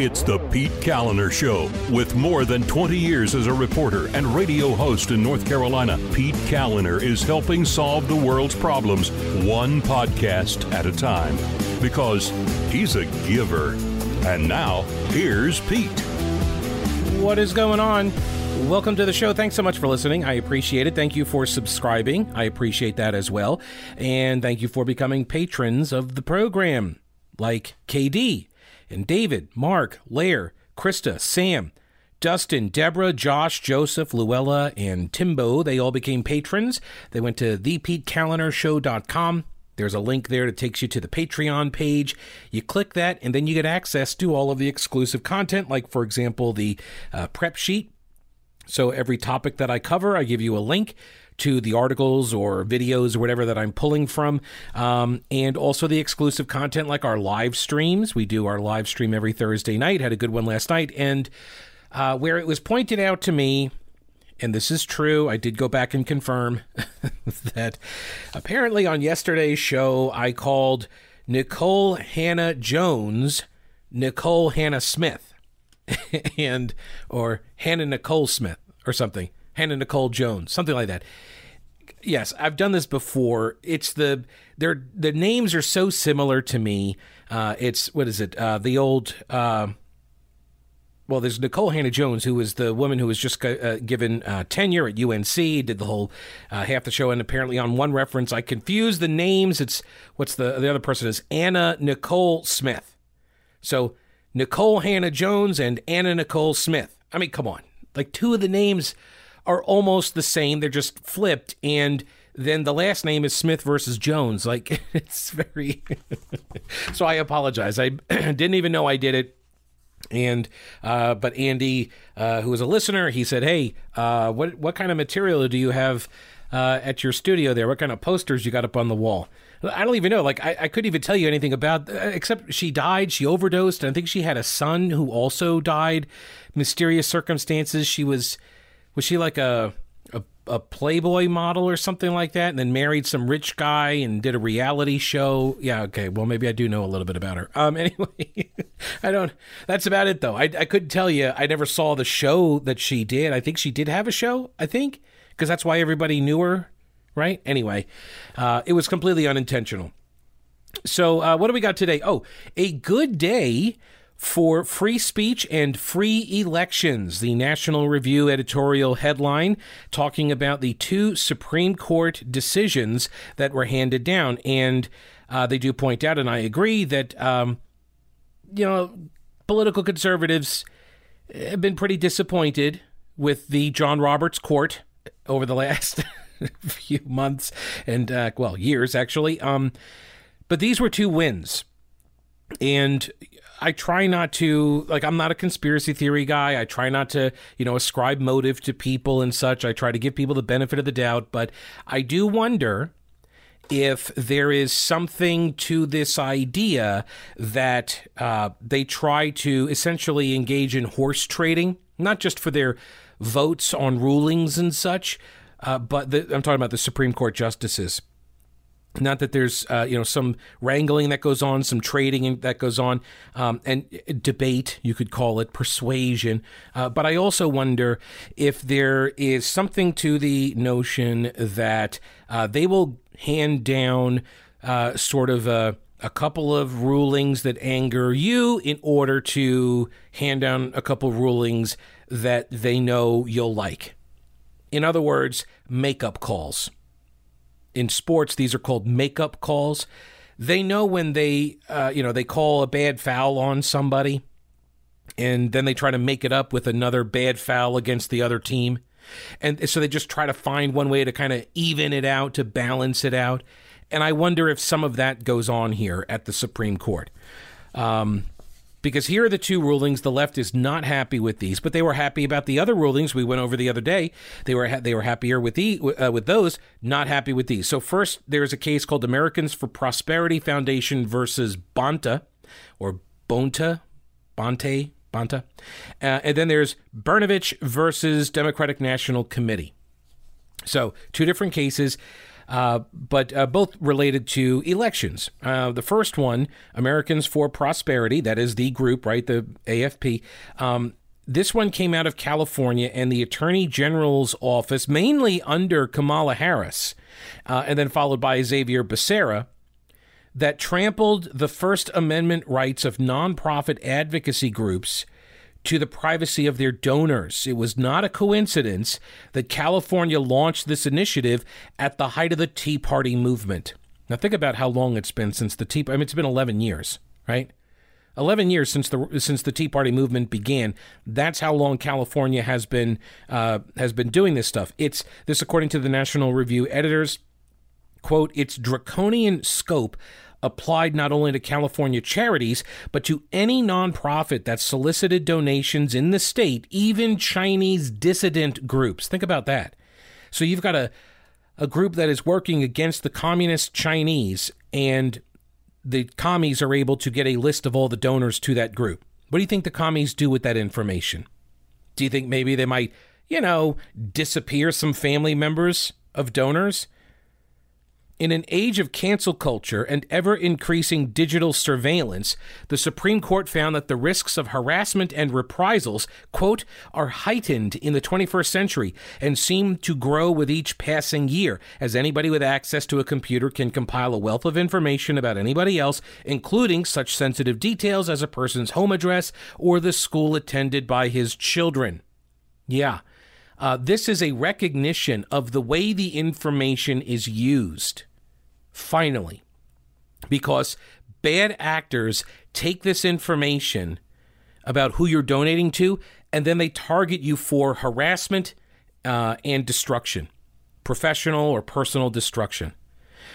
It's the Pete Kaliner Show. With more than 20 years as a reporter and radio host in North Carolina, Pete Kaliner is helping solve the world's problems one podcast at a time because he's a giver. And now, here's Pete. What is going on? Welcome to the show. Thanks so much for listening. I appreciate it. Thank you for subscribing. I appreciate that as well. And thank you for becoming patrons of the program, like KD and David, Mark, Lair, Krista, Sam, Dustin, Deborah, Josh, Joseph, Luella, and Timbo. They all became patrons. They went to thepetekalinershow.com. There's a link there that takes you to the Patreon page. You click that, and then you get access to all of the exclusive content, like, for example, the uh, prep sheet. So every topic that I cover, I give you a link to the articles or videos or whatever that I'm pulling from, um, and also the exclusive content like our live streams. We do our live stream every Thursday night. Had a good one last night, and uh, where it was pointed out to me. And this is true. I did go back and confirm that apparently on yesterday's show, I called Nicole Hannah Jones Nicole Hannah Smith and or Hannah Nicole Smith or something. Hannah Nicole Jones, something like that. Yes, I've done this before. It's the they're the names are so similar to me. Uh, it's what is it? Uh, the old. Uh, well, there's Nicole Hannah Jones, who was the woman who was just uh, given uh, tenure at UNC, did the whole uh, half the show, and apparently on one reference, I confused the names. It's what's the the other person is Anna Nicole Smith. So Nicole Hannah Jones and Anna Nicole Smith. I mean, come on, like two of the names are almost the same. They're just flipped, and then the last name is Smith versus Jones. Like it's very. so I apologize. I didn't even know I did it. And uh, but Andy, uh, who was a listener, he said, "Hey, uh, what what kind of material do you have uh, at your studio there? What kind of posters you got up on the wall?" I don't even know. Like I, I couldn't even tell you anything about uh, except she died. She overdosed. And I think she had a son who also died. Mysterious circumstances. She was was she like a, a a Playboy model or something like that, and then married some rich guy and did a reality show. Yeah, okay. Well, maybe I do know a little bit about her. Um, anyway, I don't. That's about it, though. I I couldn't tell you. I never saw the show that she did. I think she did have a show. I think because that's why everybody knew her, right? Anyway, uh, it was completely unintentional. So, uh, what do we got today? Oh, a good day for free speech and free elections. The National Review editorial headline talking about the two Supreme Court decisions that were handed down. And uh, they do point out, and I agree, that, um, you know, political conservatives have been pretty disappointed with the John Roberts court over the last few months and, uh, well, years actually. Um, but these were two wins. And I try not to like I'm not a conspiracy theory guy. I try not to, you know, ascribe motive to people and such. I try to give people the benefit of the doubt, but I do wonder if there is something to this idea that uh, they try to essentially engage in horse trading, not just for their votes on rulings and such, uh, but the, I'm talking about the Supreme Court justices not that there's uh, you know some wrangling that goes on, some trading that goes on, um, and debate you could call it persuasion. Uh, but I also wonder if there is something to the notion that uh, they will hand down uh, sort of a, a couple of rulings that anger you in order to hand down a couple of rulings that they know you'll like. In other words, make-up calls in sports, these are called makeup calls. They know when they, uh, you know, they call a bad foul on somebody, and then they try to make it up with another bad foul against the other team, and so they just try to find one way to kind of even it out to balance it out. And I wonder if some of that goes on here at the Supreme Court. Um, because here are the two rulings. The left is not happy with these, but they were happy about the other rulings we went over the other day. They were ha- they were happier with the uh, with those, not happy with these. So first, there's a case called Americans for Prosperity Foundation versus Bonta, or Bonta, Bonte, Bonta, uh, and then there's Brnovich versus Democratic National Committee. So two different cases. Uh, but uh, both related to elections. Uh, the first one, Americans for Prosperity, that is the group, right? The AFP. Um, this one came out of California and the Attorney General's office, mainly under Kamala Harris, uh, and then followed by Xavier Becerra that trampled the First Amendment rights of nonprofit advocacy groups to the privacy of their donors. It was not a coincidence that California launched this initiative at the height of the Tea Party movement. Now, think about how long it's been since the Tea I mean, it's been 11 years, right? 11 years since the since the Tea Party movement began. That's how long California has been uh, has been doing this stuff. It's this, according to the National Review editors quote, its draconian scope applied not only to California charities, but to any nonprofit that solicited donations in the state, even Chinese dissident groups. Think about that. So you've got a, a group that is working against the communist Chinese, and the commies are able to get a list of all the donors to that group. What do you think the commies do with that information? Do you think maybe they might, you know, disappear some family members of donors? In an age of cancel culture and ever increasing digital surveillance, the Supreme Court found that the risks of harassment and reprisals, quote, are heightened in the 21st century and seem to grow with each passing year, as anybody with access to a computer can compile a wealth of information about anybody else, including such sensitive details as a person's home address or the school attended by his children. Yeah. Uh, this is a recognition of the way the information is used finally, because bad actors take this information about who you're donating to and then they target you for harassment uh, and destruction, professional or personal destruction.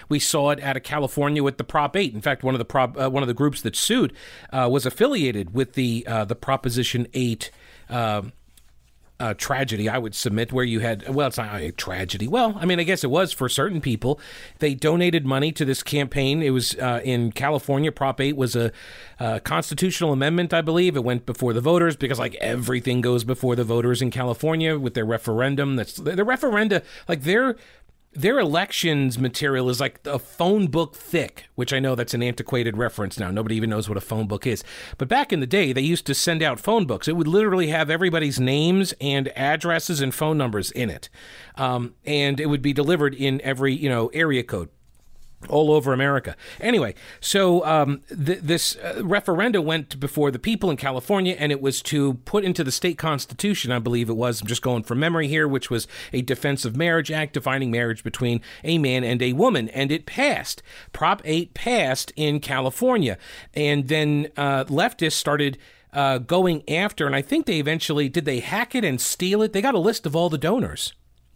We saw it out of California with the Prop 8. In fact, one of the prop, uh, one of the groups that sued uh, was affiliated with the uh, the Proposition 8 um, uh, tragedy, I would submit, where you had, well, it's not a tragedy. Well, I mean, I guess it was for certain people. They donated money to this campaign. It was uh, in California. Prop 8 was a, constitutional amendment, I believe. It went before the voters because, like, everything goes before the voters in California with their referendum. That's the referenda, like, they're their elections material is like a phone book thick, which I know that's an antiquated reference now. Nobody even knows what a phone book is. But back in the day, they used to send out phone books. It would literally have everybody's names and addresses and phone numbers in it. Um, and it would be delivered in every, you know, area code all over America. Anyway, so um, th- this uh, went before the people in California, and it was to put into the state constitution, I believe it was. I'm just going from memory here, which was a Defense of Marriage Act defining marriage between a man and a woman, and it passed. Prop 8 passed in California, and then uh, leftists started. Uh, going after, and I think they eventually did. They hack it and steal it. They got a list of all the donors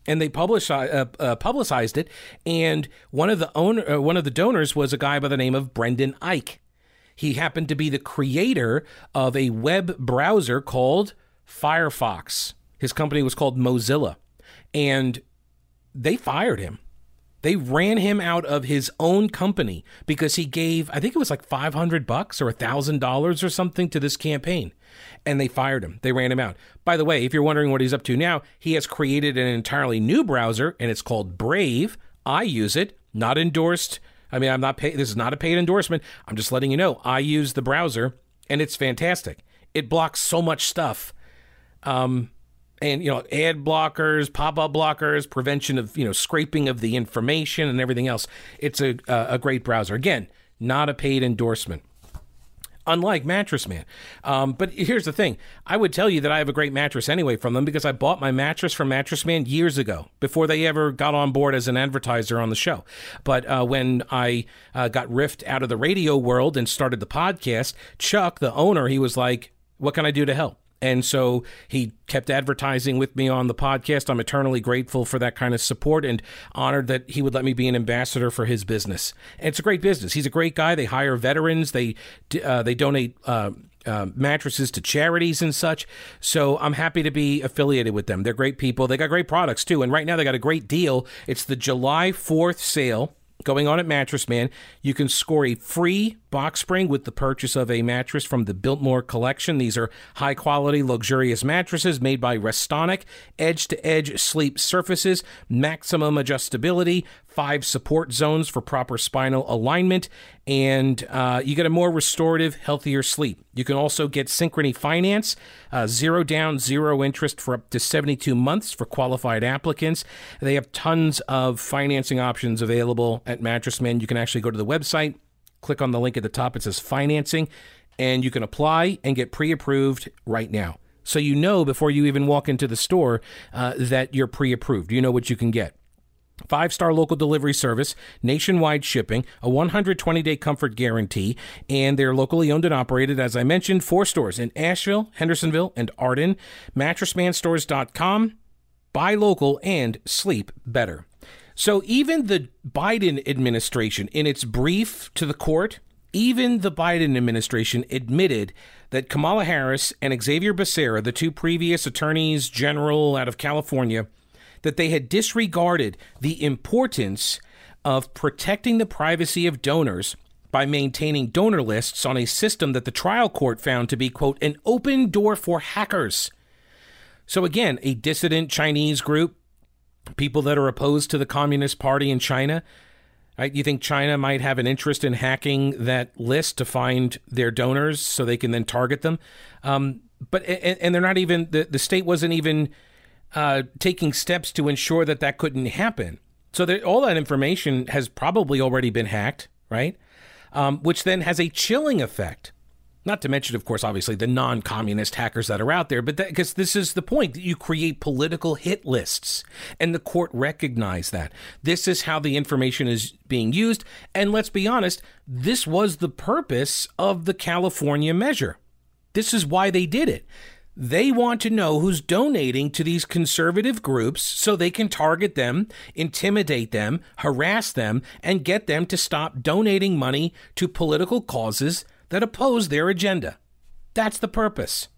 and they published, uh, uh, publicized it. And one of the owner, uh, one of the donors was a guy by the name of Brendan Eich. He happened to be the creator of a web browser called Firefox. His company was called Mozilla, and they fired him. They ran him out of his own company because he gave, I think it was like 500 bucks or $1,000 or something to this campaign and they fired him. They ran him out. By the way, if you're wondering what he's up to now, he has created an entirely new browser, and it's called Brave. I use it, not endorsed. I mean, I'm not paid. This is not a paid endorsement. I'm just letting you know. I use the browser, and it's fantastic. It blocks so much stuff. Um, and you know, ad blockers, pop-up blockers, prevention of you know scraping of the information and everything else. It's a a great browser. Again, not a paid endorsement unlike Mattress Man. Um, but here's the thing I would tell you that I have a great mattress anyway from them because I bought my mattress from Mattress Man years ago before they ever got on board as an advertiser on the show. But uh, when I uh, got riffed out of the radio world and started the podcast, Chuck, the owner, he was like, What can I do to help? And so he kept advertising with me on the podcast. I'm eternally grateful for that kind of support and honored that he would let me be an ambassador for his business. And it's a great business. He's a great guy. They hire veterans. They uh, they donate. Uh, uh, mattresses to charities and such. So I'm happy to be affiliated with them. They're great people. They got great products too. And right now they got a great deal. It's the July 4th sale going on at Mattress Man. You can score a free box spring with the purchase of a mattress from the Biltmore collection. These are high quality, luxurious mattresses made by Restonic, edge to edge sleep surfaces, maximum adjustability, five support zones for proper spinal alignment, and uh, you get a more restorative, healthier sleep. You can also get Synchrony Finance, uh, zero down, zero interest for up to 72 months for qualified applicants. They have tons of financing options available at Mattress Man. You can actually go to the website, click on the link at the top, it says financing, and you can apply and get pre approved right now. So you know before you even walk into the store uh, that you're pre approved. You know what you can get. Five star local delivery service, nationwide shipping, a 120 day comfort guarantee, and they're locally owned and operated, as I mentioned, four stores in Asheville, Hendersonville, and Arden. MattressManStores.com. Buy local and sleep better. So even the Biden administration, in its brief to the court, even the Biden administration admitted that Kamala Harris and Xavier Becerra, the two previous attorneys general out of California, that they had disregarded the importance of protecting the privacy of donors by maintaining donor lists on a system that the trial court found to be, quote, an open door for hackers. So, again, a dissident Chinese group, people that are opposed to the Communist Party in China. Right? You think China might have an interest in hacking that list to find their donors so they can then target them? Um, but and, and, they're not even the, the state wasn't even uh, taking steps to ensure that that couldn't happen. So that all that information has probably already been hacked, right? Um, which then has a chilling effect. Not to mention, of course, obviously the non-communist hackers that are out there, but because this is the point that you create political hit lists, and the court recognized that this is how the information is being used. And let's be honest, this was the purpose of the California measure. This is why they did it. They want to know who's donating to these conservative groups so they can target them, intimidate them, harass them, and get them to stop donating money to political causes that oppose their agenda. That's the purpose.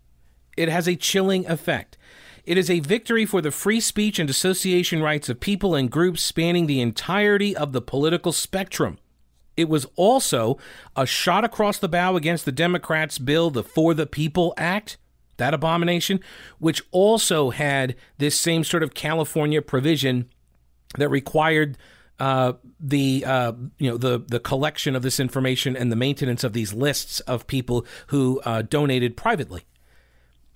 It has a chilling effect. It is a victory for the free speech and association rights of people and groups spanning the entirety of the political spectrum. It was also a shot across the bow against the Democrats' bill, the For the People Act, that abomination, which also had this same sort of California provision that required uh, the uh, you know the the collection of this information and the maintenance of these lists of people who uh, donated privately.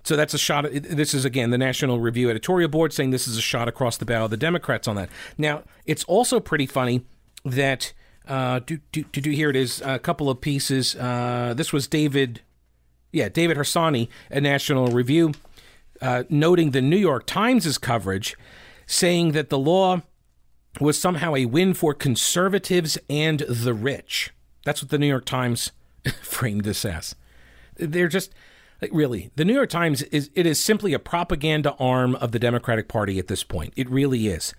So that's a shot. This is again the National Review editorial board saying this is a shot across the bow of the Democrats on that. Now it's also pretty funny that uh, do do do, do here it is a couple of pieces. Uh, this was David yeah, David Harsanyi at National Review, uh, noting the New York Times' coverage, saying that the law was somehow a win for conservatives and the rich. That's what the New York Times framed this as. They're just like, really the New York Times is it is simply a propaganda arm of the Democratic Party at this point. It really is.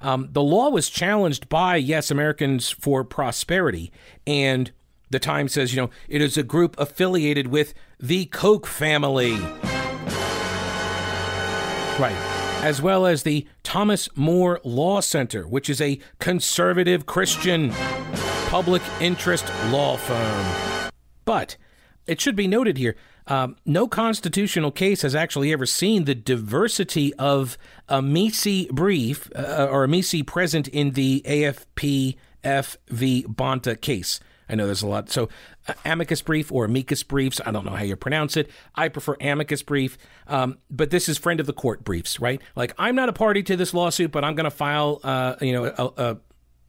Um, the law was challenged by yes Americans for Prosperity and the Times says, you know, it is a group affiliated with the Koch family. Right. As well as the Thomas More Law Center, which is a conservative Christian public interest law firm. But it should be noted here um, no constitutional case has actually ever seen the diversity of amici brief uh, or amici present in the AFPFV Bonta case. I know there's a lot. So, uh, amicus brief or amicus briefs, I don't know how you pronounce it. I prefer amicus brief, um, but this is friend of the court briefs, right? Like, I'm not a party to this lawsuit, but I'm going to file, uh, you know, a, a,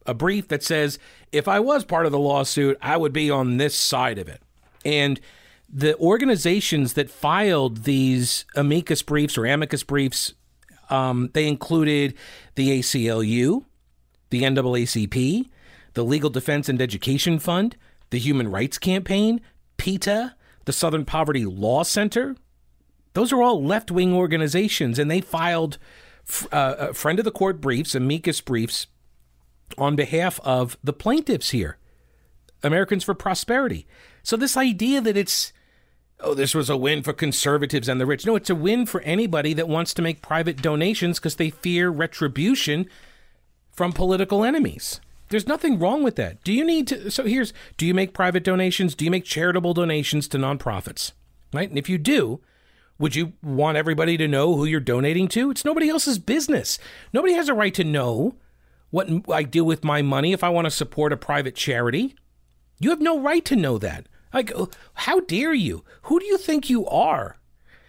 a brief that says if I was part of the lawsuit, I would be on this side of it. And the organizations that filed these amicus briefs or amicus briefs, um, they included the ACLU, the NAACP, the Legal Defense and Education Fund, the Human Rights Campaign, PETA, the Southern Poverty Law Center. Those are all left wing organizations, and they filed uh, friend of the court briefs, amicus briefs, on behalf of the plaintiffs here, Americans for Prosperity. So, this idea that it's, oh, this was a win for conservatives and the rich. No, it's a win for anybody that wants to make private donations because they fear retribution from political enemies. There's nothing wrong with that. Do you need to? So here's do you make private donations? Do you make charitable donations to nonprofits? Right? And if you do, would you want everybody to know who you're donating to? It's nobody else's business. Nobody has a right to know what I do with my money if I want to support a private charity. You have no right to know that. Like, oh, how dare you? Who do you think you are?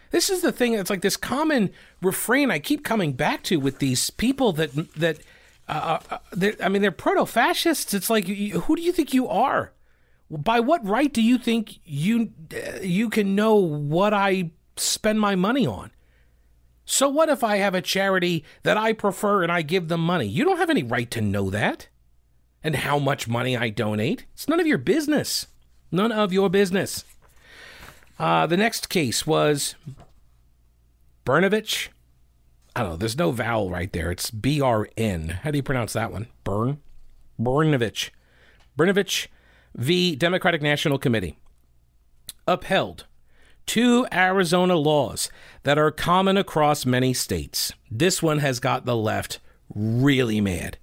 This is the thing. It's like this common refrain I keep coming back to with these people that that. Uh, uh I mean, they're proto fascists. It's like, who do you think you are? By what right do you think you you can know what I spend my money on? So what if I have a charity that I prefer and I give them money? You don't have any right to know that. And how much money I donate. It's none of your business. None of your business. Uh, the next case was Brnovich. I don't know. There's no vowel right there. It's B R N. How do you pronounce that one? Burn? Brnovich. Brnovich v. Democratic National Committee. Upheld two Arizona laws that are common across many states. This one has got the left really mad.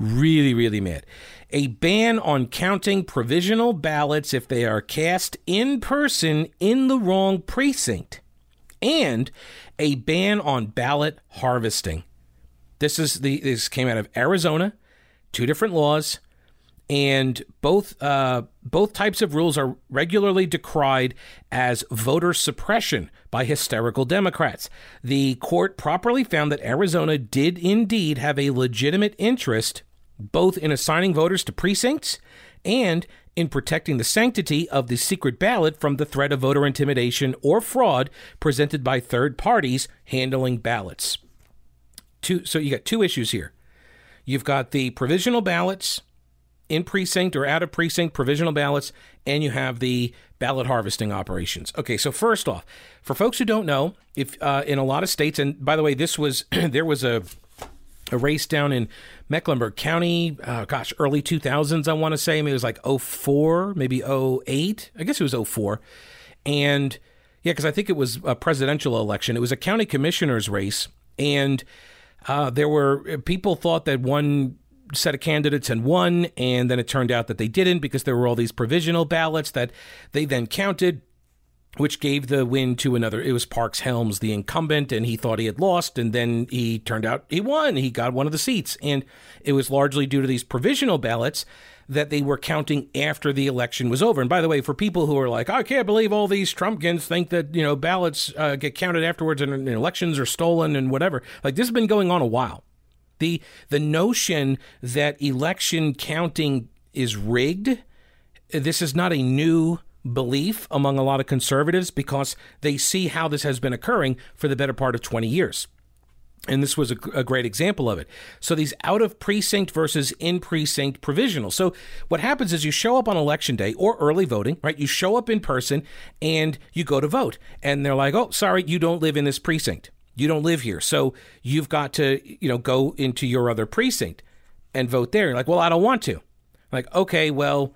Really, really mad. A ban on counting provisional ballots if they are cast in person in the wrong precinct. And a ban on ballot harvesting. This is the this came out of Arizona, two different laws and both uh, both types of rules are regularly decried as voter suppression by hysterical Democrats. The court properly found that Arizona did indeed have a legitimate interest both in assigning voters to precincts and in protecting the sanctity of the secret ballot from the threat of voter intimidation or fraud presented by third parties handling ballots. Two, so you got two issues here. You've got the provisional ballots in precinct or out of precinct provisional ballots, and you have the ballot harvesting operations. Okay, so first off, for folks who don't know, if uh, in a lot of states, and by the way, this was there was a a race down in Mecklenburg County, uh, gosh, early 2000s, I want to say. It was like 04, maybe 08. I guess it was 04. And yeah, because I think it was a presidential election. It was a county commissioner's race. And uh, there were people thought that one set of candidates and won, and then it turned out that they didn't because there were all these provisional ballots that they then counted which gave the win to another. It was Parks Helms, the incumbent, and he thought he had lost, and then he turned out he won. He got one of the seats, and it was largely due to these provisional ballots that they were counting after the election was over. And by the way, for people who are like, I can't believe all these Trumpkins think that you know ballots uh, get counted afterwards and, and elections are stolen and whatever, like this has been going on a while. The the notion that election counting is rigged, this is not a new belief among a lot of conservatives because they see how this has been occurring for the better part of 20 years. And this was a, a, great example of it. So these out of precinct versus in precinct provisional. So what happens is you show up on election day or early voting, right? You show up in person and you go to vote. And they're like, oh, sorry, you don't live in this precinct. You don't live here. So you've got to, you know, go into your other precinct and vote there. You're like, well, I don't want to. Like, okay, well,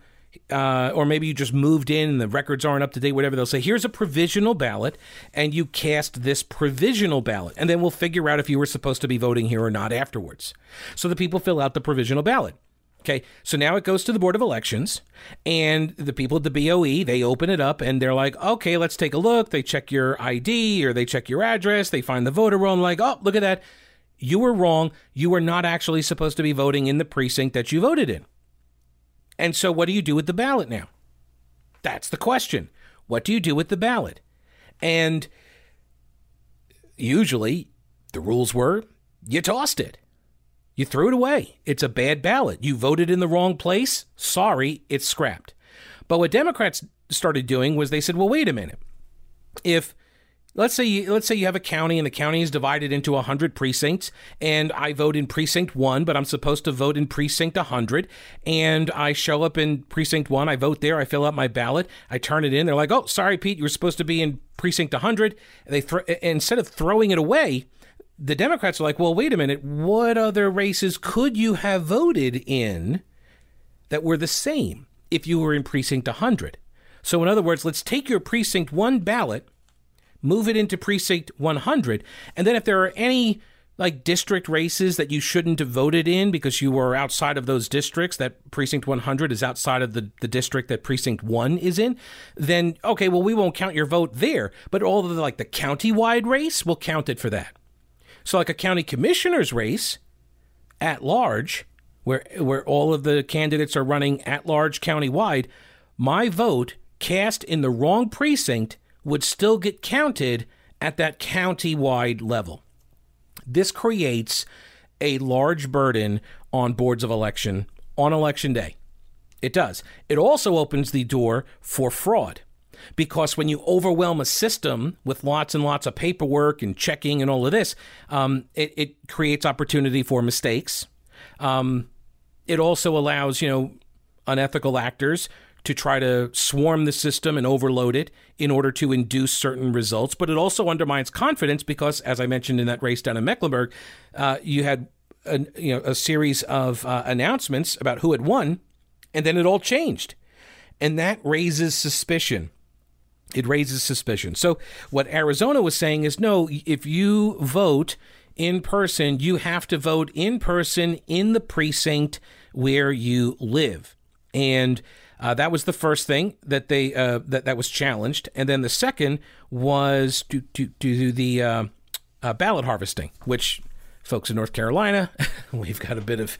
uh, or maybe you just moved in and the records aren't up to date, whatever. They'll say, here's a provisional ballot, and you cast this provisional ballot. And then we'll figure out if you were supposed to be voting here or not afterwards. So the people fill out the provisional ballot. Okay, so now it goes to the Board of Elections, and the people at the BOE they open it up and they're like, okay, let's take a look. They check your ID or they check your address. They find the voter roll and like, oh, look at that. You were wrong. You were not actually supposed to be voting in the precinct that you voted in. And so, what do you do with the ballot now? That's the question. What do you do with the ballot? And usually, the rules were you tossed it. You threw it away. It's a bad ballot. You voted in the wrong place. Sorry, it's scrapped. But what Democrats started doing was they said, "Well, wait a minute. If let's say you, let's say you have a county and the county is divided into 100 precincts and I vote in precinct 1 but I'm supposed to vote in precinct 100 and I show up in precinct 1 I vote there I fill out my ballot I turn it in they're like oh sorry Pete you were supposed to be in precinct 100 they th- instead of throwing it away the Democrats are like, well, wait a minute. What other races could you have voted in that were the same if you were in precinct 100? So, in other words, let's take your precinct 1 ballot, move it into precinct 100, and then if there are any like district races that you shouldn't have voted in because you were outside of those districts that precinct 100 is outside of the, the district that precinct 1 is in then okay well we won't count your vote there. But all of the like the county-wide race will count it for that. So, like a county commissioner's race at large, where where all of the candidates are running at large countywide, my vote cast in the wrong precinct would still get counted at that county-wide level. This creates a large burden on boards of election on election day. It does. It also opens the door for fraud because when you overwhelm a system with lots and lots of paperwork and checking and all of this, um, it, it, creates opportunity for mistakes. Um, it also allows, you know, unethical actors to try to swarm the system and overload it in order to induce certain results. But it also undermines confidence because, as I mentioned in that race down in Mecklenburg, uh, you had a, you know a series of uh, announcements about who had won, and then it all changed, and that raises suspicion. It raises suspicion. So what Arizona was saying is no, if you vote in person, you have to vote in person in the precinct where you live, and uh, that was the first thing that they uh, that that was challenged, and then the second was to to, to the uh, uh, ballot harvesting, which folks in North Carolina, we've got a bit of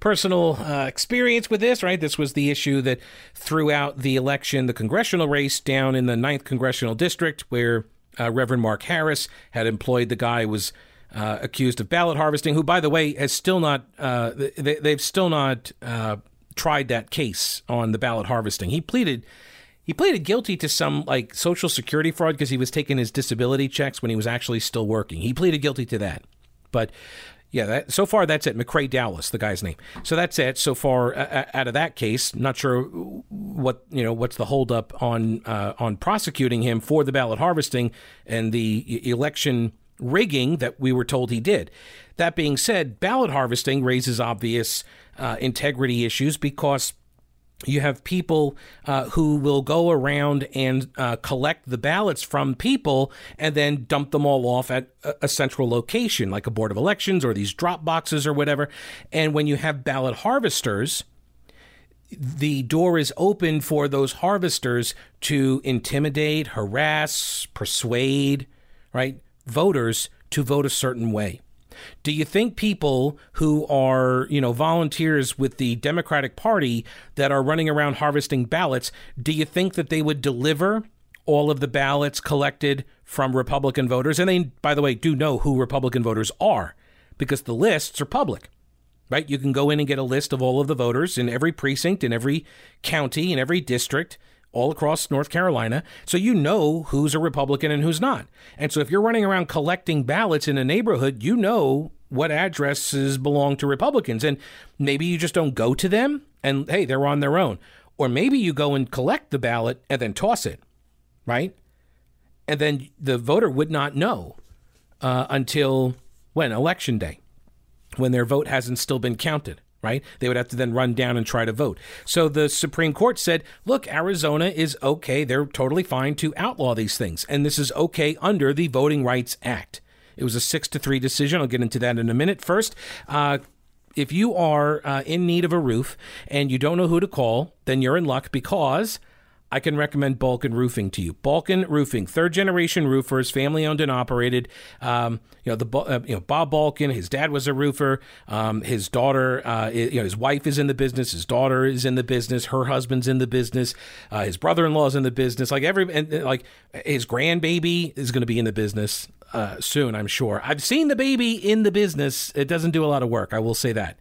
personal uh, experience with this, right? This was the issue that throughout the election, the congressional race down in the 9th congressional district, where uh, Reverend Mark Harris had employed the guy was uh, accused of ballot harvesting, who, by the way, has still not they, have still not tried that case on the ballot harvesting. He pleaded he pleaded guilty to some like social security fraud because he was taking his disability checks when he was actually still working. He pleaded guilty to that. But yeah, that, so far that's it. McCrae Dowless, the guy's name. So that's it so far uh, out of that case. Not sure what you know what's the holdup on uh, on prosecuting him for the ballot harvesting and the election rigging that we were told he did. That being said, ballot harvesting raises obvious uh, integrity issues because you have people uh, who will go around and uh, collect the ballots from people and then dump them all off at a, a, central location, like a board of elections or these drop boxes or whatever. And when you have ballot harvesters, the door is open for those harvesters to intimidate, harass, persuade, right, voters to vote a certain way. Do you think people who are, you know, volunteers with the Democratic Party that are running around harvesting ballots, do you think that they would deliver all of the ballots collected from Republican voters? And they, by the way, do know who Republican voters are because the lists are public. Right? You can go in and get a list of all of the voters in every precinct, in every county, in every district all across North Carolina. So you know who's a Republican and who's not. And so if you're running around collecting ballots in a neighborhood, you know what addresses belong to Republicans. And maybe you just don't go to them and hey, they're on their own. Or maybe you go and collect the ballot and then toss it, right? And then the voter would not know uh, until when? Election day, when their vote hasn't still been counted right? They would have to then run down and try to vote. So the Supreme Court said, look, Arizona is okay. They're totally fine to outlaw these things. And this is okay under the Voting Rights Act. It was a six to three decision. I'll get into that in a minute. First, uh, if you are uh, in need of a roof and you don't know who to call, then you're in luck because I can recommend Balken Roofing to you. Balken Roofing, third generation roofers, family owned and operated. Um, you know the uh, you know Bob Balken, his dad was a roofer. Um, his daughter, uh, you know, his wife is in the business. His daughter is in the business. Her husband's in the business. Uh, his brother in law is in the business. Like every and, like his grandbaby is going to be in the business uh, soon. I'm sure. I've seen the baby in the business. It doesn't do a lot of work. I will say that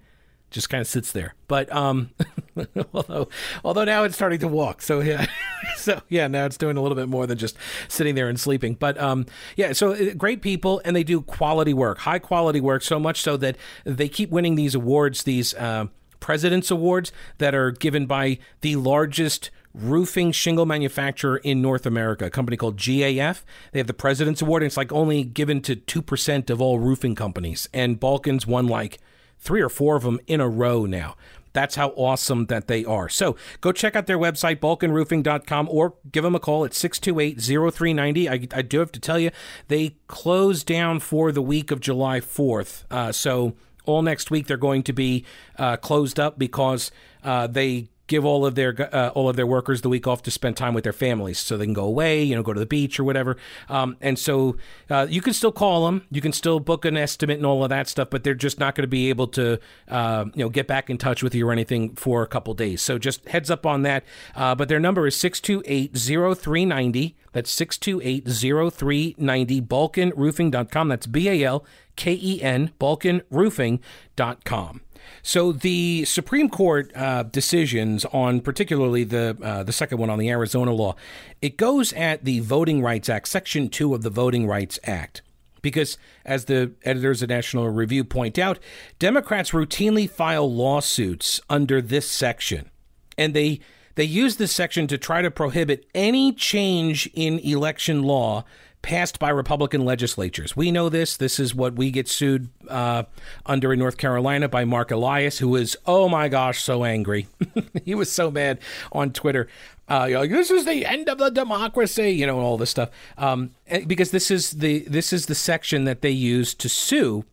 just kind of sits there. But um, although although now it's starting to walk, so yeah, so yeah, now it's doing a little bit more than just sitting there and sleeping. But um, yeah, so uh, great people, and they do quality work, high quality work, so much so that they keep winning these awards, these uh, President's Awards that are given by the largest roofing shingle manufacturer in North America, a company called GAF. They have the President's Award, and it's like only given to 2% of all roofing companies. And Balkens won like three or four of them in a row now. That's how awesome that they are. So go check out their website, balkenroofing.com, or give them a call at 628 0390. I, I do have to tell you, they close down for the week of July 4th. Uh, so all next week they're going to be uh, closed up because uh, they give all of their uh, all of their workers the week off to spend time with their families, so they can go away, you know, go to the beach or whatever. Um, and so uh, you can still call them, you can still book an estimate and all of that stuff, but they're just not going to be able to, uh, you know, get back in touch with you or anything for a couple days. So just heads up on that. Uh, but their number is 628 0390. That's 628 0390, balkenroofing.com. That's B A L K E N, balkenroofing.com. So the Supreme Court uh, decisions on particularly the uh, the second one on the Arizona law, it goes at the Voting Rights Act, Section Two of the Voting Rights Act. Because, as the editors of National Review point out, Democrats routinely file lawsuits under this section, and they they use this section to try to prohibit any change in election law passed by Republican legislatures. We know this. This is what we get sued uh, under in North Carolina by Marc Elias, who is, oh my gosh, so angry. he was so mad on Twitter. Uh, like, this is the end of the democracy, you know, all this stuff. Um, eh, because this is the this is the section that they use to sue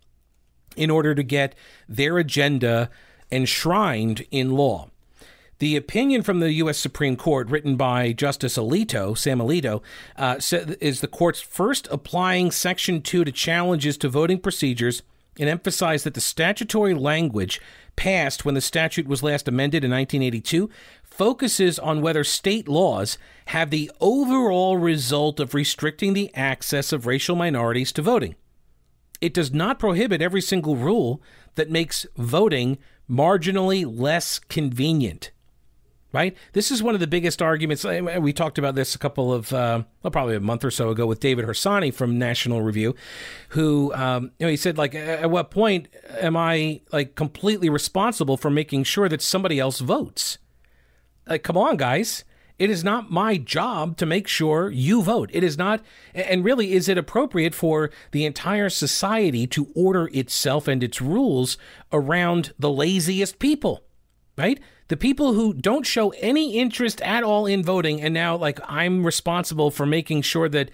in order to get their agenda enshrined in law. The opinion from the U.S. Supreme Court, written by Justice Alito, Sam Alito, uh, is the court's first applying Section 2 to challenges to voting procedures and emphasized that the statutory language passed when the statute was last amended in 1982 focuses on whether state laws have the overall result of restricting the access of racial minorities to voting. It does not prohibit every single rule that makes voting marginally less convenient right? This is one of the biggest arguments. We talked about this a couple of, uh, well, probably a month or so ago with David Harsanyi from National Review, who, um, you know, he said, like, at what point am I, like, completely responsible for making sure that somebody else votes? Like, come on, guys. It is not my job to make sure you vote. It is not, and really, is it appropriate for the entire society to order itself and its rules around the laziest people, right? The people who don't show any interest at all in voting and now like I'm responsible for making sure that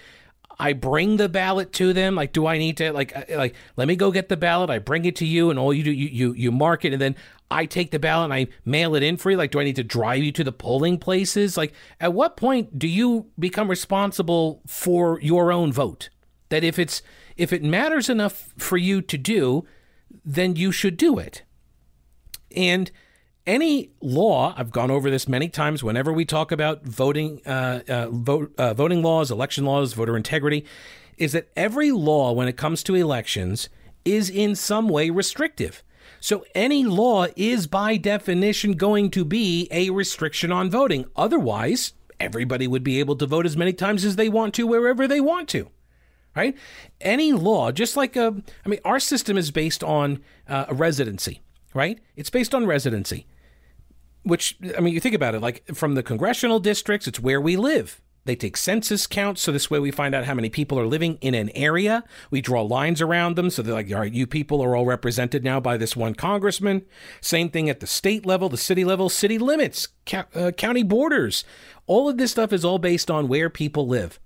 I bring the ballot to them. Like, do I need to like uh, like let me go get the ballot? I bring it to you, and all you do you you you mark it, and then I take the ballot and I mail it in for you. Like, do I need to drive you to the polling places? Like, at what point do you become responsible for your own vote? That if it's if it matters enough for you to do, then you should do it. And any law, I've gone over this many times whenever we talk about voting, uh, uh, vote, uh, voting laws, election laws, voter integrity, is that every law, when it comes to elections, is in some way restrictive. So any law is by definition going to be a restriction on voting. Otherwise, everybody would be able to vote as many times as they want to, wherever they want to. Right? Any law, just like a, I mean, our system is based on uh, a residency, right? It's based on residency which I mean, you think about it, like from the congressional districts, it's where we live. They take census counts, so this way we find out how many people are living in an area. We draw lines around them, so they're like, all right, you people are all represented now by this one congressman. Same thing at the state level, the city level, city limits, ca- uh, county borders. All of this stuff is all based on where people live,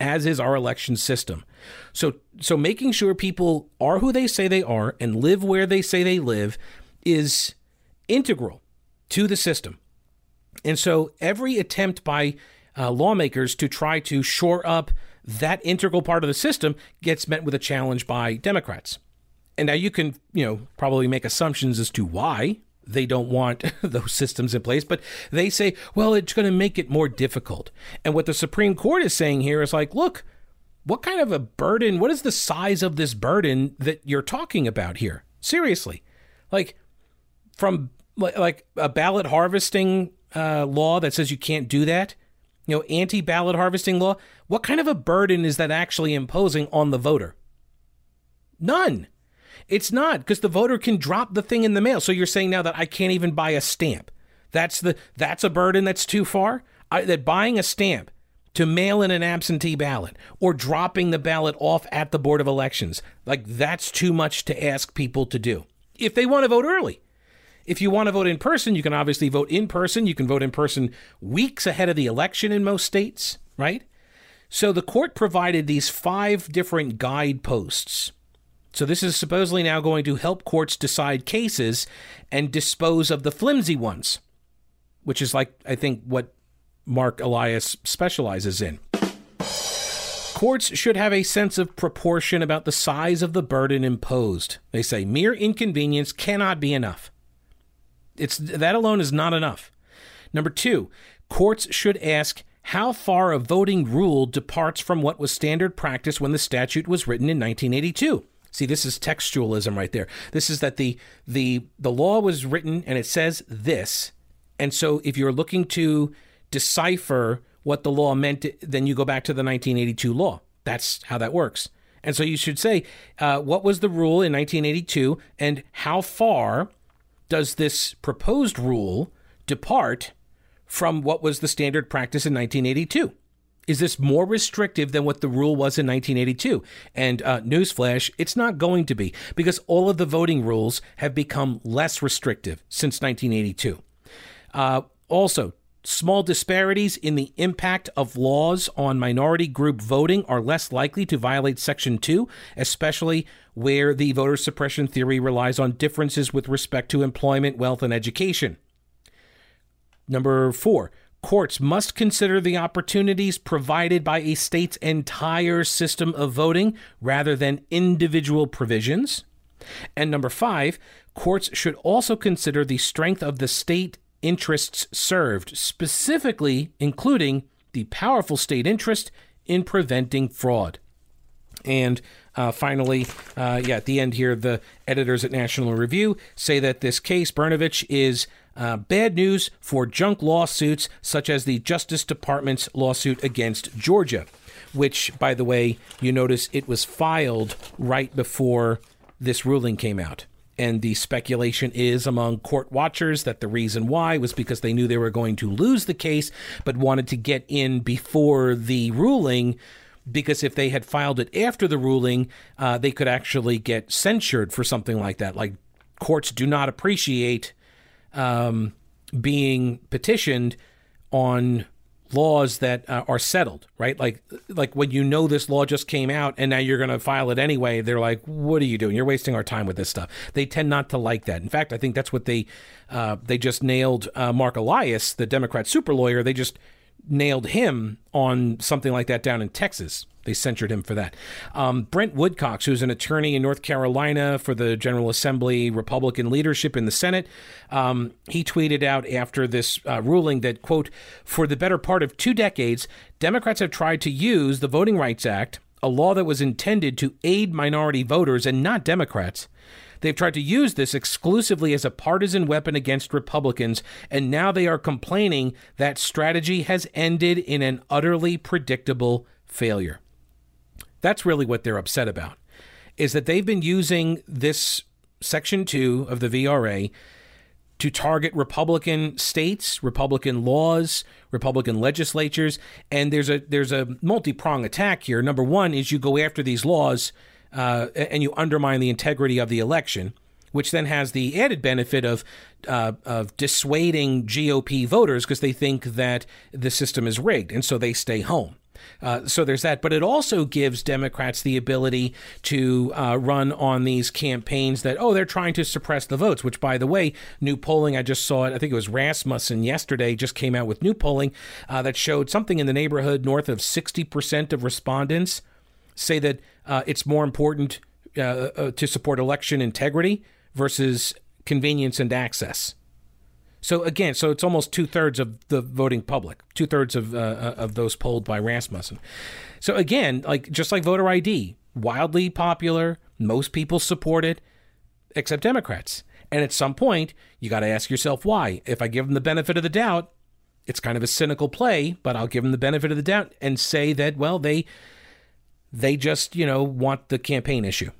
as is our election system. So, so making sure people are who they say they are and live where they say they live is integral to the system. And so every attempt by uh, lawmakers to try to shore up that integral part of the system gets met with a challenge by Democrats. And now you can, you know, probably make assumptions as to why they don't want those systems in place, but they say, well, it's going to make it more difficult. And what the Supreme Court is saying here is like, look, what kind of a burden, what is the size of this burden that you're talking about here? Seriously. Like, from like a ballot harvesting uh, law that says you can't do that, you know, anti ballot harvesting law, what kind of a burden is that actually imposing on the voter? None. It's not because the voter can drop the thing in the mail. So you're saying now that I can't even buy a stamp. That's the that's a burden that's too far. I, that buying a stamp to mail in an absentee ballot or dropping the ballot off at the board of elections like that's too much to ask people to do if they want to vote early if you want to vote in person, you can obviously vote in person. You can vote in person weeks ahead of the election in most states, right? So the court provided these five different guideposts. So this is supposedly now going to help courts decide cases and dispose of the flimsy ones. which is like, I think, what Marc Elias specializes in. Courts should have a sense of proportion about the size of the burden imposed. They say mere inconvenience cannot be enough. It's that alone is not enough. Number 2, courts should ask how far a voting rule departs from what was standard practice when the statute was written in 1982. See, this is textualism right there. This is that the the the law was written and it says this, and so if you're looking to decipher what the law meant, then you go back to the 1982 law. That's how that works. And so you should say, uh, what was the rule in 1982, and how far does this proposed rule depart from what was the standard practice in 1982? Is this more restrictive than what the rule was in 1982? And uh, newsflash, it's not going to be because all of the voting rules have become less restrictive since 1982. Uh, also, Small disparities in the impact of laws on minority group voting are less likely to violate Section 2, especially where the voter suppression theory relies on differences with respect to employment, wealth, and education. Number four, courts must consider the opportunities provided by a state's entire system of voting rather than individual provisions. And number five, courts should also consider the strength of the state interests served, specifically including the powerful state interest in preventing fraud. And uh, finally, uh, yeah, at the end here, the editors at National Review say that this case, Brnovich, is uh, bad news for junk lawsuits such as the Justice Department's lawsuit against Georgia, which, by the way, you notice it was filed right before this ruling came out. And the speculation is among court watchers that the reason why was because they knew they were going to lose the case, but wanted to get in before the ruling. Because if they had filed it after the ruling, uh, they could actually get censured for something like that. Like courts do not appreciate um, being petitioned on laws that uh, are settled, right? Like like when you know this law just came out and now you're going to file it anyway, they're like, "What are you doing? You're wasting our time with this stuff." They tend not to like that. In fact, I think that's what they uh, they just nailed uh, Marc Elias, the Democrat super lawyer. They just nailed him on something like that down in Texas. They censured him for that. Um, Brent Woodcox, who's an attorney in North Carolina for the General Assembly Republican leadership in the Senate, um, he tweeted out after this uh, ruling that, quote, for the better part of two decades, Democrats have tried to use the Voting Rights Act, a law that was intended to aid minority voters and not Democrats. They've tried to use this exclusively as a partisan weapon against Republicans, and now they are complaining that strategy has ended in an utterly predictable failure. That's really what they're upset about. Is that they've been using this section 2 of the VRA to target Republican states, Republican laws, Republican legislatures, and there's a there's a multi-prong attack here. Number 1 is you go after these laws uh, and you undermine the integrity of the election, which then has the added benefit of uh, of dissuading GOP voters because they think that the system is rigged, and so they stay home. Uh, so there's that. But it also gives Democrats the ability to uh, run on these campaigns that, oh, they're trying to suppress the votes, which, by the way, new polling, I just saw it, I think it was Rasmussen yesterday, just came out with new polling uh, that showed something in the neighborhood north of 60% of respondents say that uh, it's more important uh, uh, to support election integrity versus convenience and access. So again, so it's almost two thirds of the voting public, two thirds of uh, uh, of those polled by Rasmussen. So again, like just like voter ID, wildly popular, most people support it, except Democrats. And at some point, you got to ask yourself why. If I give them the benefit of the doubt, it's kind of a cynical play, but I'll give them the benefit of the doubt and say that well, they they just you know want the campaign issue.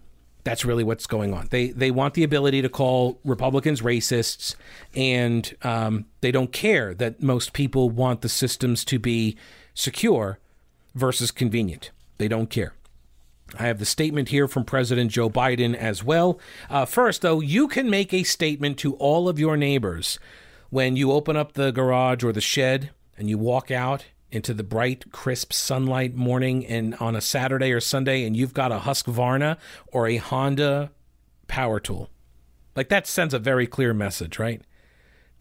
That's really what's going on. They they want the ability to call Republicans racists, and um, they don't care that most people want the systems to be secure versus convenient. They don't care. I have the statement here from President Joe Biden as well. Uh, first, though, you can make a statement to all of your neighbors when you open up the garage or the shed and you walk out into the bright, crisp sunlight morning and on a Saturday or Sunday, and you've got a Husqvarna or a Honda power tool. Like that sends a very clear message, right?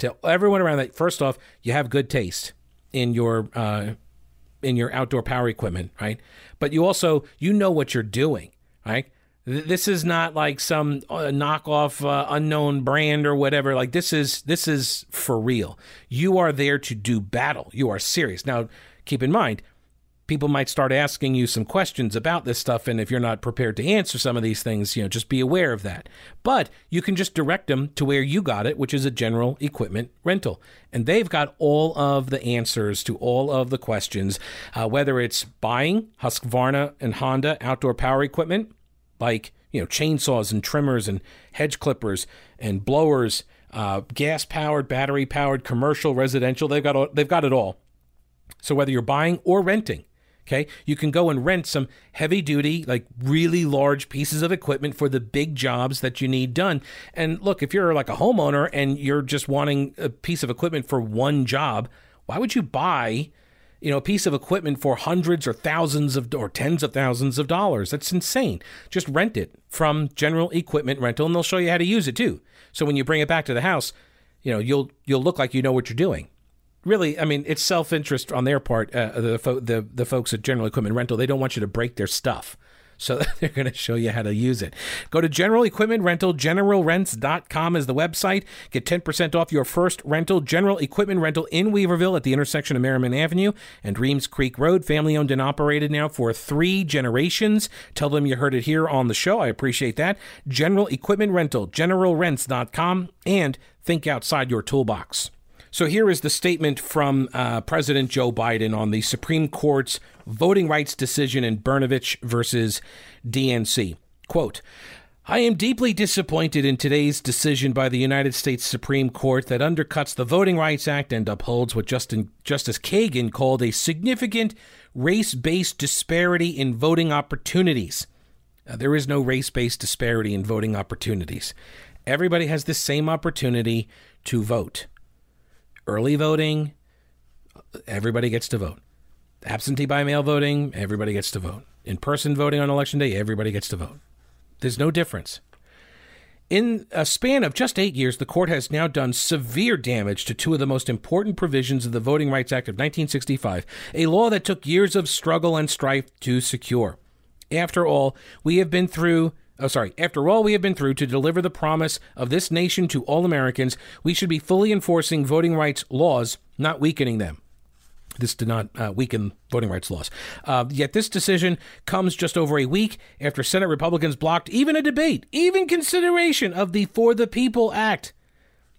to everyone around that. First off, you have good taste in your uh, in your outdoor power equipment, right? But you also you know what you're doing, right? This is not like some uh, knockoff uh, unknown brand or whatever. Like this is this is for real. You are there to do battle. You are serious. Now, keep in mind, people might start asking you some questions about this stuff and if you're not prepared to answer some of these things you know just be aware of that but you can just direct them to where you got it which is a general equipment rental and they've got all of the answers to all of the questions uh, whether it's buying husqvarna and honda outdoor power equipment like you know chainsaws and trimmers and hedge clippers and blowers uh, gas powered battery powered commercial residential they've got they've got it all so whether you're buying or renting Okay. You can go and rent some heavy duty, like really large pieces of equipment for the big jobs that you need done. And look, if you're like a homeowner and you're just wanting a piece of equipment for one job, why would you buy, you know, a piece of equipment for hundreds or thousands of or tens of thousands of dollars? That's insane. Just rent it from General Equipment Rental and they'll show you how to use it too. So when you bring it back to the house, you know, you'll you'll look like you know what you're doing really, I mean, it's self interest on their part. Uh, the, the the folks at General Equipment Rental, they don't want you to break their stuff. So they're going to show you how to use it. Go to General Equipment Rental. GeneralRents.com is the website. Get 10% off your first rental. General Equipment Rental in Weaverville at the intersection of Merriman Avenue and Reams Creek Road. Family owned and operated now for three generations. Tell them you heard it here on the show. I appreciate that. General Equipment Rental. GeneralRents.com and think outside your toolbox. So here is the statement from uh, President Joe Biden on the Supreme Court's voting rights decision in Brnovich versus DNC. Quote, I am deeply disappointed in today's decision by the United States Supreme Court that undercuts the Voting Rights Act and upholds what Justin, Justice Kagan called a significant race based disparity in voting opportunities. There is no race based disparity in voting opportunities. Everybody has the same opportunity to vote early voting, everybody gets to vote. Absentee by mail voting, everybody gets to vote. In person voting on election day, everybody gets to vote. There's no difference. In a span of just eight years, the court has now done severe damage to two of the most important provisions of the Voting Rights Act of 1965, a law that took years of struggle and strife to secure. After all, we have been through oh, sorry, after all we have been through to deliver the promise of this nation to all Americans, we should be fully enforcing voting rights laws, not weakening them. This did not uh, weaken voting rights laws. Uh, yet this decision comes just over a week after Senate Republicans blocked even a debate, even consideration of the For the People Act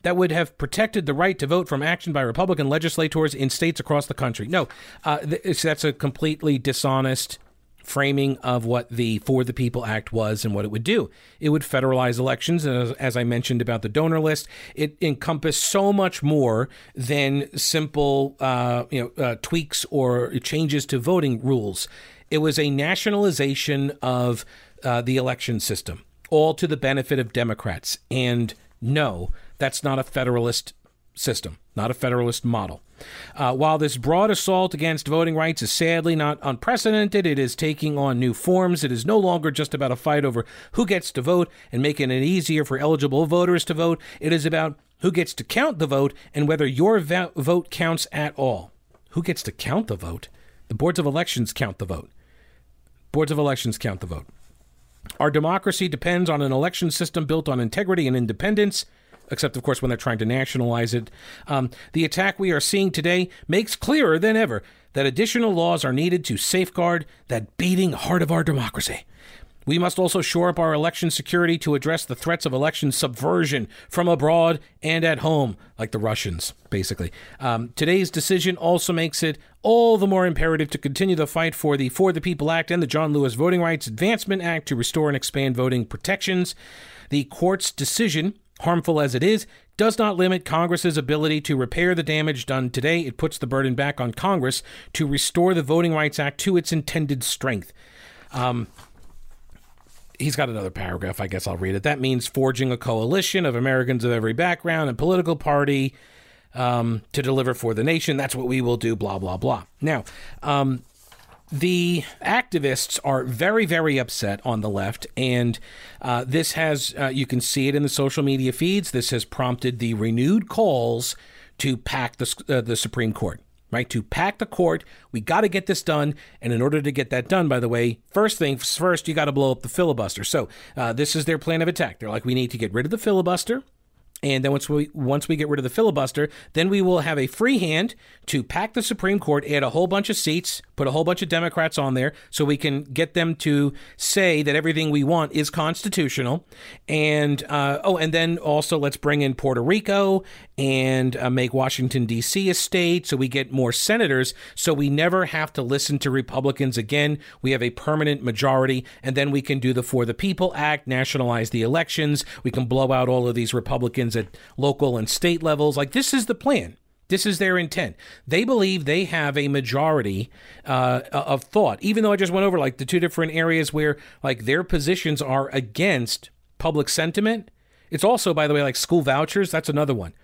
that would have protected the right to vote from action by Republican legislators in states across the country. No, uh, th- that's a completely dishonest framing of what the For the People Act was and what it would do. It would federalize elections, and as, as I mentioned about the donor list, it encompassed so much more than simple, uh, you know, uh, tweaks or changes to voting rules. It was a nationalization of uh, the election system, all to the benefit of Democrats. And no, that's not a federalist system, not a federalist model. Uh, while this broad assault against voting rights is sadly not unprecedented, it is taking on new forms. It is no longer just about a fight over who gets to vote and making it easier for eligible voters to vote. It is about who gets to count the vote and whether your vo- vote counts at all. Who gets to count the vote? The boards of elections count the vote. Boards of elections count the vote. Our democracy depends on an election system built on integrity and independence except, of course, when they're trying to nationalize it. Um, the attack we are seeing today makes clearer than ever that additional laws are needed to safeguard that beating heart of our democracy. We must also shore up our election security to address the threats of election subversion from abroad and at home, like the Russians, basically. Um, today's decision also makes it all the more imperative to continue the fight for the For the People Act and the John Lewis Voting Rights Advancement Act to restore and expand voting protections. The court's decision harmful as it is, does not limit Congress's ability to repair the damage done today. It puts the burden back on Congress to restore the Voting Rights Act to its intended strength. Um, he's got another paragraph. I guess I'll read it. That means forging a coalition of Americans of every background and political party um, to deliver for the nation. That's what we will do. Blah blah blah. Now, um, the activists are very, very upset on the left, and uh, this has, uh, you can see it in the social media feeds, this has prompted the renewed calls to pack the, uh, the Supreme Court. Right, to pack the court, we got to get this done. And in order to get that done, by the way, first things first, you got to blow up the filibuster. So, uh, this is their plan of attack. They're like, we need to get rid of the filibuster and then once we once we get rid of the filibuster, then we will have a free hand to pack the Supreme Court, add a whole bunch of seats, put a whole bunch of Democrats on there, so we can get them to say that everything we want is constitutional. And uh, oh, and then also let's bring in Puerto Rico and uh, make Washington D.C. a state, so we get more senators, so we never have to listen to Republicans again. We have a permanent majority, and then we can do the For the People Act, nationalize the elections. We can blow out all of these Republicans at local and state levels. Like, this is the plan. This is their intent. They believe they have a majority uh, of thought, even though I just went over like the two different areas where like their positions are against public sentiment. It's also, by the way, like school vouchers. That's another one.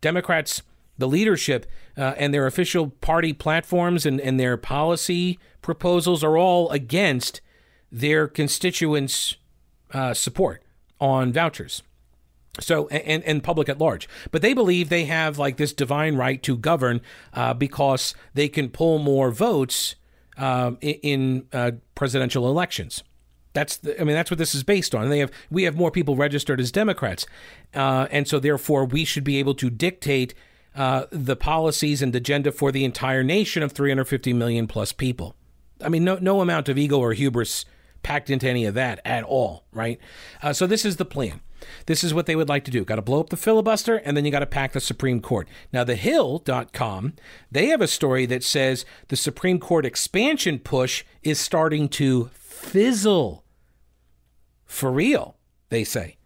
Democrats, the leadership, uh, and their official party platforms and, and their policy proposals are all against their constituents' uh, support on vouchers. So and and public at large, but they believe they have like this divine right to govern uh, because they can pull more votes uh, in uh, presidential elections. That's the, I mean that's what this is based on. They have we have more people registered as Democrats, uh, and so therefore we should be able to dictate uh, the policies and agenda for the entire nation of 350 million plus people. I mean, no no amount of ego or hubris packed into any of that at all, right? Uh, so this is the plan. This is what they would like to do. Got to blow up the filibuster, and then you got to pack the Supreme Court. Now, TheHill.com, they have a story that says the Supreme Court expansion push is starting to fizzle. For real, they say.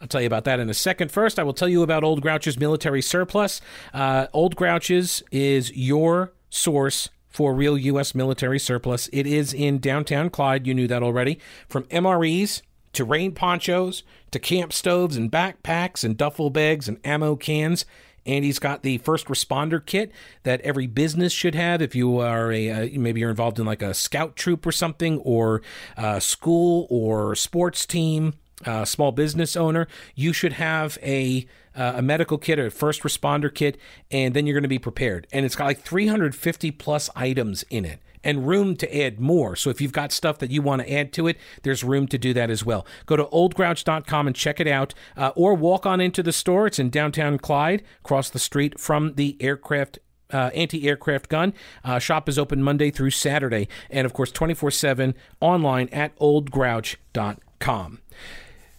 I'll tell you about that in a second. First, I will tell you about Old Grouch's military surplus. Uh, Old Grouch's is your source for real U.S. military surplus. It is in downtown Clyde. You knew that already. From MREs to rain ponchos, to camp stoves and backpacks and duffel bags and ammo cans. And he's got the first responder kit that every business should have. If you are a uh, maybe you're involved in like a scout troop or something, or a school or sports team, uh, small business owner, you should have a uh, a medical kit, or a first responder kit, and then you're going to be prepared. And it's got like 350 plus items in it and room to add more. So if you've got stuff that you want to add to it, there's room to do that as well. Go to oldgrouch.com and check it out, uh, or walk on into the store. It's in downtown Clyde, across the street from the aircraft uh, anti aircraft gun. Uh, shop is open Monday through Saturday, and of course, 24 7 online at oldgrouch.com.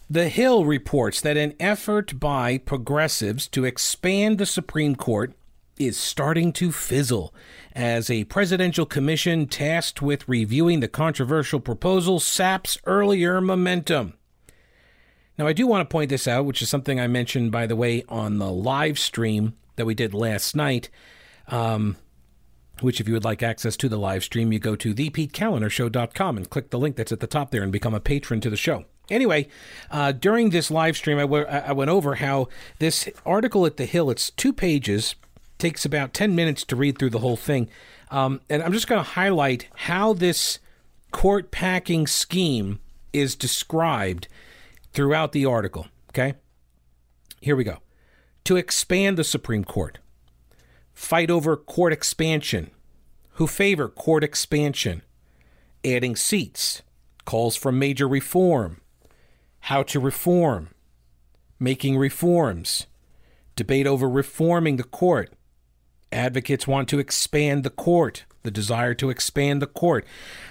The Hill reports that an effort by progressives to expand the Supreme Court is starting to fizzle as a presidential commission tasked with reviewing the controversial proposal saps earlier momentum. Now, I do want to point this out, which is something I mentioned, by the way, on the live stream that we did last night. Um, which, if you would like access to the live stream, you go to thepetekalinershow.com and click the link that's at the top there and become a patron to the show. Anyway, uh, during this live stream, I, w- I went over how this article at The Hill, it's two pages, takes about 10 minutes to read through the whole thing. Um, and I'm just going to highlight how this court packing scheme is described throughout the article. Okay? Here we go. To expand the Supreme Court, fight over court expansion, who favor court expansion, adding seats, calls for major reform, how to reform, making reforms, debate over reforming the court, Advocates want to expand the court, the desire to expand the court,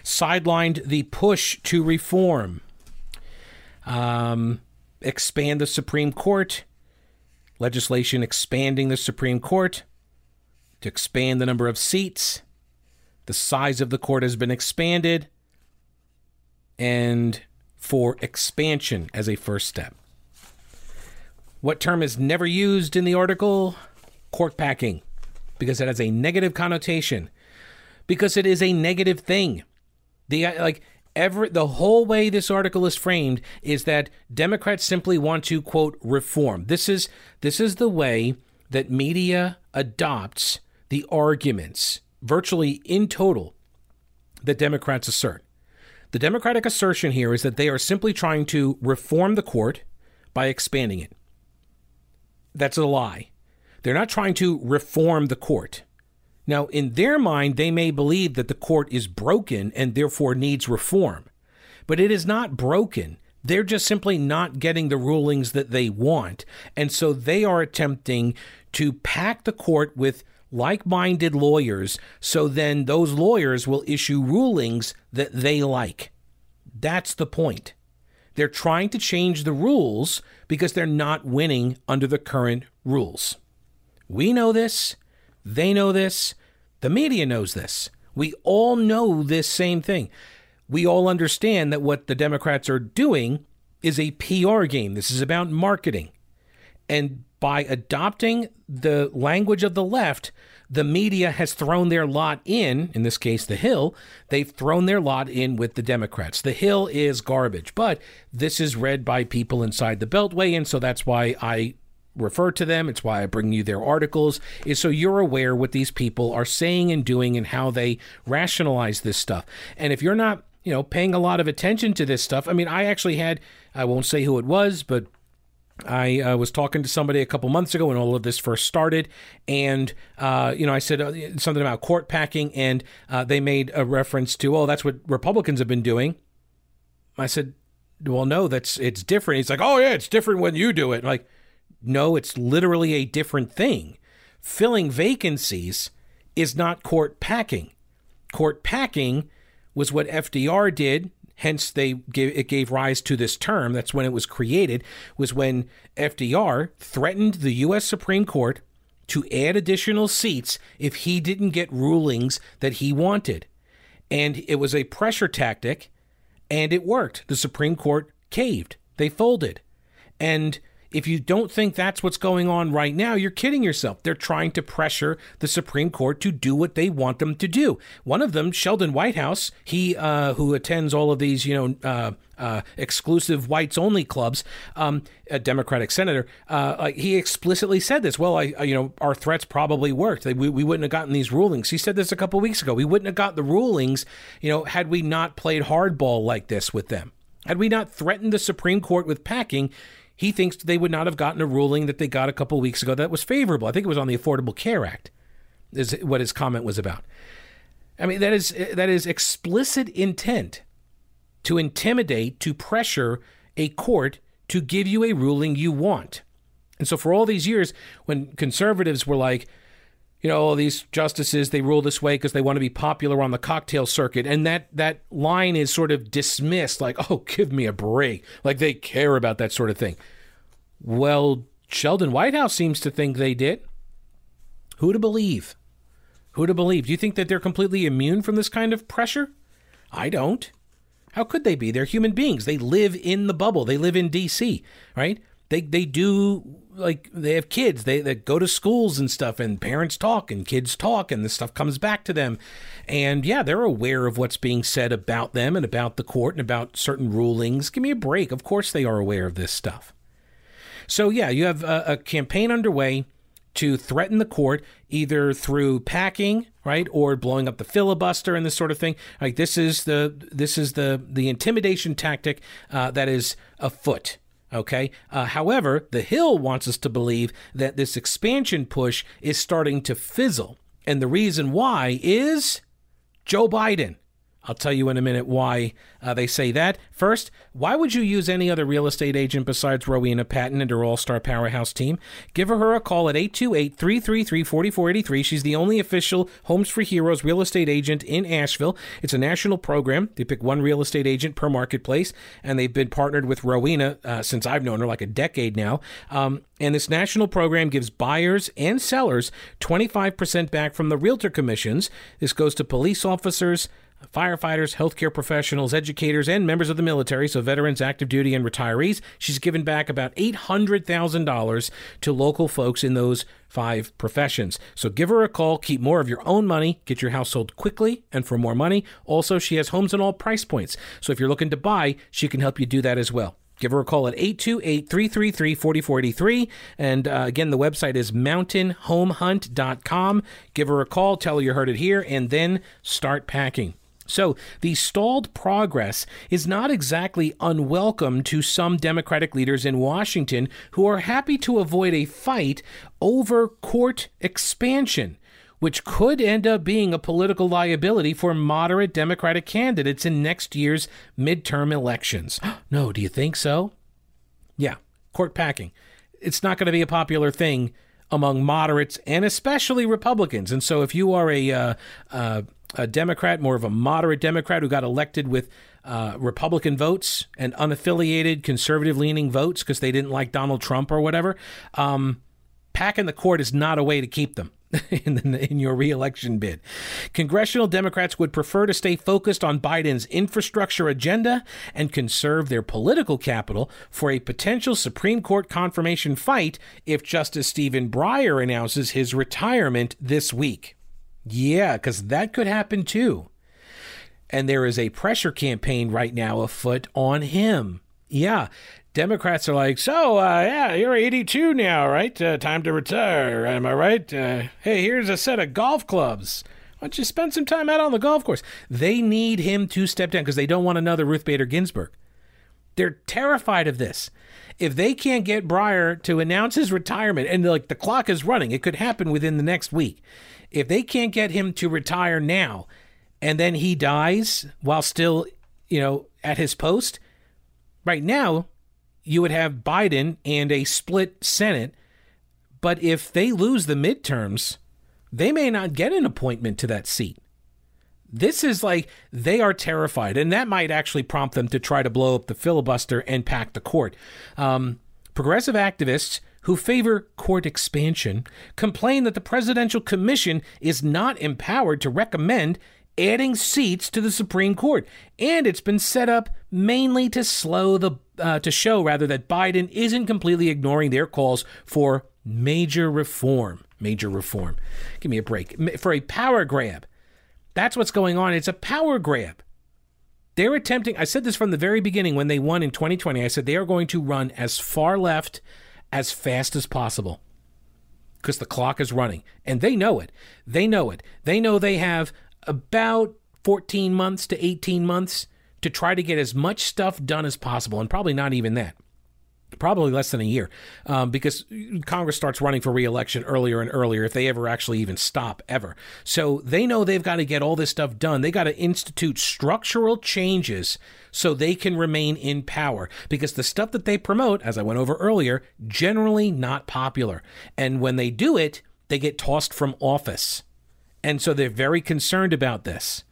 sidelined the push to reform, um, expand the Supreme Court, legislation expanding the Supreme Court, to expand the number of seats. The size of the court has been expanded, and for expansion as a first step. What term is never used in the article? Court packing because it has a negative connotation because it is a negative thing. The uh, like ever the whole way this article is framed is that Democrats simply want to quote reform. This is this is the way that media adopts the arguments virtually in total that Democrats assert. The Democratic assertion here is that they are simply trying to reform the court by expanding it. That's a lie. They're not trying to reform the court. Now, in their mind, they may believe that the court is broken and therefore needs reform, but it is not broken. They're just simply not getting the rulings that they want. And so they are attempting to pack the court with like minded lawyers so then those lawyers will issue rulings that they like. That's the point. They're trying to change the rules because they're not winning under the current rules. We know this. They know this. The media knows this. We all know this same thing. We all understand that what the Democrats are doing is a PR game. This is about marketing. And by adopting the language of the left, the media has thrown their lot in, in this case, The Hill, they've thrown their lot in with the Democrats. The Hill is garbage, but this is read by people inside the Beltway, and so that's why I refer to them. It's why I bring you their articles, is so you're aware what these people are saying and doing and how they rationalize this stuff. And if you're not, you know, paying a lot of attention to this stuff, I mean, I actually had, I won't say who it was, but I uh, was talking to somebody a couple months ago when all of this first started, and uh, you know I said uh, something about court packing, and uh, they made a reference to, oh, that's what Republicans have been doing. I said, well, no, that's it's different. He's like, oh yeah, it's different when you do it. Like, no, it's literally a different thing. Filling vacancies is not court packing. Court packing was what FDR did hence they gave, it gave rise to this term. That's when it was created was when FDR threatened the US Supreme Court to add additional seats if he didn't get rulings that he wanted. And it was a pressure tactic and it worked. The Supreme Court caved. They folded. And if you don't think that's what's going on right now, you're kidding yourself. They're trying to pressure the Supreme Court to do what they want them to do. One of them, Sheldon Whitehouse, he uh, who attends all of these, you know, uh, uh, exclusive whites only clubs, um, a Democratic senator, uh, he explicitly said this. Well, I, you know, our threats probably worked. We, we wouldn't have gotten these rulings. He said this a couple weeks ago. We wouldn't have got the rulings, you know, had we not played hardball like this with them. Had we not threatened the Supreme Court with packing, he thinks they would not have gotten a ruling that they got a couple weeks ago that was favorable. I think it was on the Affordable Care Act, is what his comment was about. I mean, that is that is explicit intent to intimidate, to pressure a court to give you a ruling you want. And so for all these years, when conservatives were like, you know, all these justices they rule this way because they want to be popular on the cocktail circuit, and that that line is sort of dismissed, like, oh, give me a break, like they care about that sort of thing. Well, Sheldon Whitehouse seems to think they did. Who to believe? Who to believe? Do you think that they're completely immune from this kind of pressure? I don't. How could they be? They're human beings. They live in the bubble. They live in DC, right? They they do like they have kids. They they go to schools and stuff, and parents talk and kids talk, and this stuff comes back to them. And yeah, they're aware of what's being said about them and about the court and about certain rulings. Give me a break. Of course, they are aware of this stuff. So yeah, you have a, a campaign underway to threaten the court either through packing right or blowing up the filibuster and this sort of thing like this is the this is the the intimidation tactic uh, that is afoot Okay. Uh, however, the Hill wants us to believe that this expansion push is starting to fizzle. And the reason why is Joe Biden. I'll tell you in a minute why uh, they say that. First, why would you use any other real estate agent besides Rowena Patton and her all star powerhouse team? Give her a call at 828 333 4483. She's the only official Homes for Heroes real estate agent in Asheville. It's a national program. They pick one real estate agent per marketplace, and they've been partnered with Rowena uh, since I've known her, like a decade now. Um, and this national program gives buyers and sellers 25% back from the realtor commissions. This goes to police officers firefighters, healthcare professionals, educators, and members of the military, so veterans, active duty, and retirees. She's given back about $800,000 to local folks in those five professions. So give her a call, keep more of your own money, get your house sold quickly and for more money. Also, she has homes in all price points. So if you're looking to buy, she can help you do that as well. Give her a call at 828 333 4483. And uh, again, the website is mountainhomehunt.com. Give her a call, tell her you heard it here, and then start packing. So, the stalled progress is not exactly unwelcome to some Democratic leaders in Washington who are happy to avoid a fight over court expansion, which could end up being a political liability for moderate Democratic candidates in next year's midterm elections. no, do you think so? Yeah, court packing. It's not going to be a popular thing among moderates and especially Republicans. And so, if you are a uh, uh, a Democrat, more of a moderate Democrat who got elected with uh, Republican votes and unaffiliated conservative leaning votes because they didn't like Donald Trump or whatever, um, packing the court is not a way to keep them. in, the, in your reelection bid. Congressional Democrats would prefer to stay focused on Biden's infrastructure agenda and conserve their political capital for a potential Supreme Court confirmation fight if Justice Stephen Breyer announces his retirement this week. Yeah, because that could happen too. And there is a pressure campaign right now afoot on him. Yeah. Democrats are like, so, uh, yeah, you're 82 now, right? Uh, time to retire. Am I right? Uh, hey, here's a set of golf clubs. Why don't you spend some time out on the golf course? They need him to step down because they don't want another Ruth Bader Ginsburg. They're terrified of this. If they can't get Breyer to announce his retirement, and like the clock is running, it could happen within the next week. If they can't get him to retire now, and then he dies while still, you know, at his post, right now, you would have Biden and a split Senate. But if they lose the midterms, they may not get an appointment to that seat. This is like they are terrified, and that might actually prompt them to try to blow up the filibuster and pack the court. Um, progressive activists who favor court expansion complain that the Presidential Commission is not empowered to recommend adding seats to the Supreme Court, and it's been set up mainly to slow the uh, to show rather that Biden isn't completely ignoring their calls for major reform. Major reform. Give me a break for a power grab. That's what's going on. It's a power grab. They're attempting. I said this from the very beginning when they won in 2020. I said they are going to run as far left as fast as possible because the clock is running. And they know it. They know it. They know they have about 14 months to 18 months to try to get as much stuff done as possible, and probably not even that. Probably less than a year, um, because Congress starts running for reelection earlier and earlier if they ever actually even stop ever. So they know they've got to get all this stuff done. They got to institute structural changes so they can remain in power because the stuff that they promote, as I went over earlier, generally not popular. And when they do it, they get tossed from office. And so they're very concerned about this.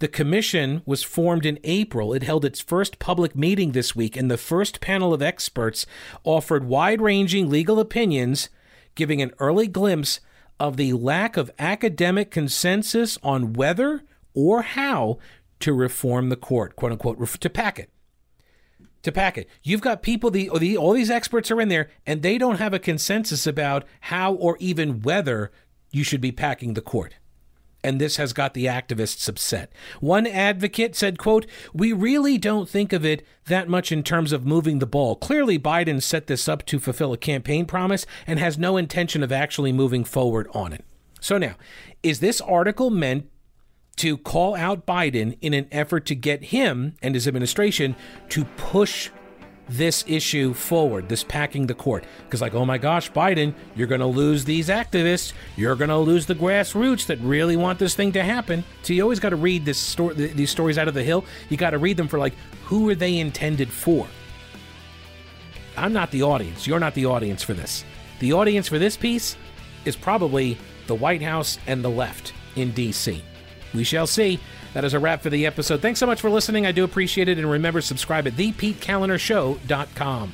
The commission was formed in April. It held its first public meeting this week, and the first panel of experts offered wide ranging legal opinions, giving an early glimpse of the lack of academic consensus on whether or how to reform the court, quote unquote, to pack it. To pack it. You've got people, the, the all these experts are in there, and they don't have a consensus about how or even whether you should be packing the court and this has got the activists upset. One advocate said, quote, "We really don't think of it that much in terms of moving the ball. Clearly Biden set this up to fulfill a campaign promise and has no intention of actually moving forward on it." So now, is this article meant to call out Biden in an effort to get him and his administration to push this issue forward, this packing the court. Because, like, oh my gosh, Biden, you're going to lose these activists. You're going to lose the grassroots that really want this thing to happen. So you always got to read this sto- these stories out of the Hill. You got to read them for, like, who are they intended for? I'm not the audience. You're not the audience for this. The audience for this piece is probably the White House and the left in D.C. We shall see. That is a wrap for the episode. Thanks so much for listening. I do appreciate it. And remember, subscribe at thepetekalinershow.com.